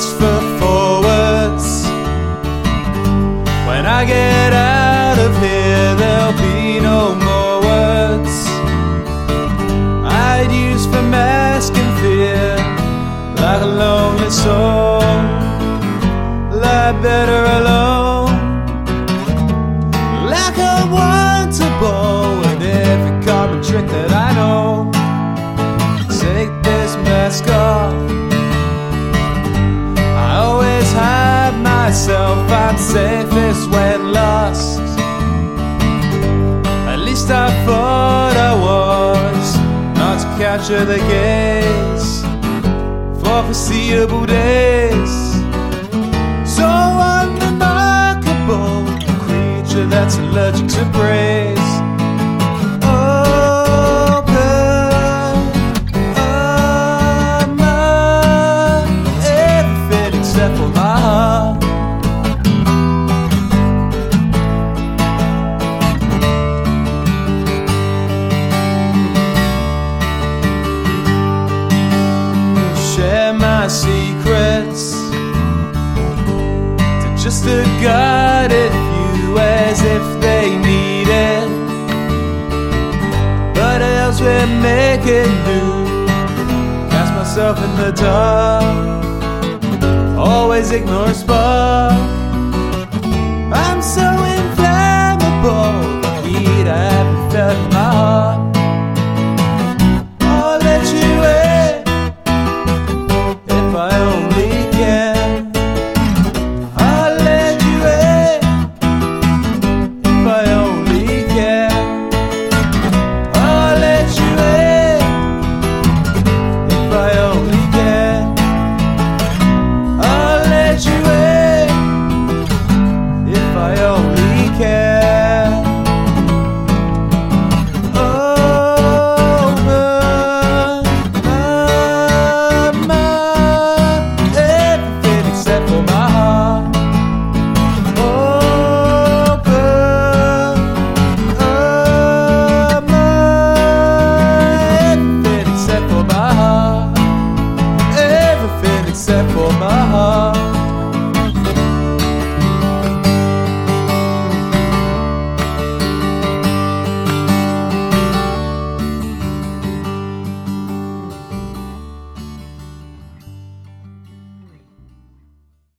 best foot forwards. When I get out of here, there'll be no more words I'd use for masking fear, like a lonely soul. Lie better alone, like I want to bow with every carbon trick that I know. Take this mask off. Myself. I'm safest when lost. At least I thought I was not to capture the gaze for foreseeable days. My secrets to just a guided few as if they need it. But else we're making do. Cast myself in the dark, always ignore a spark. love.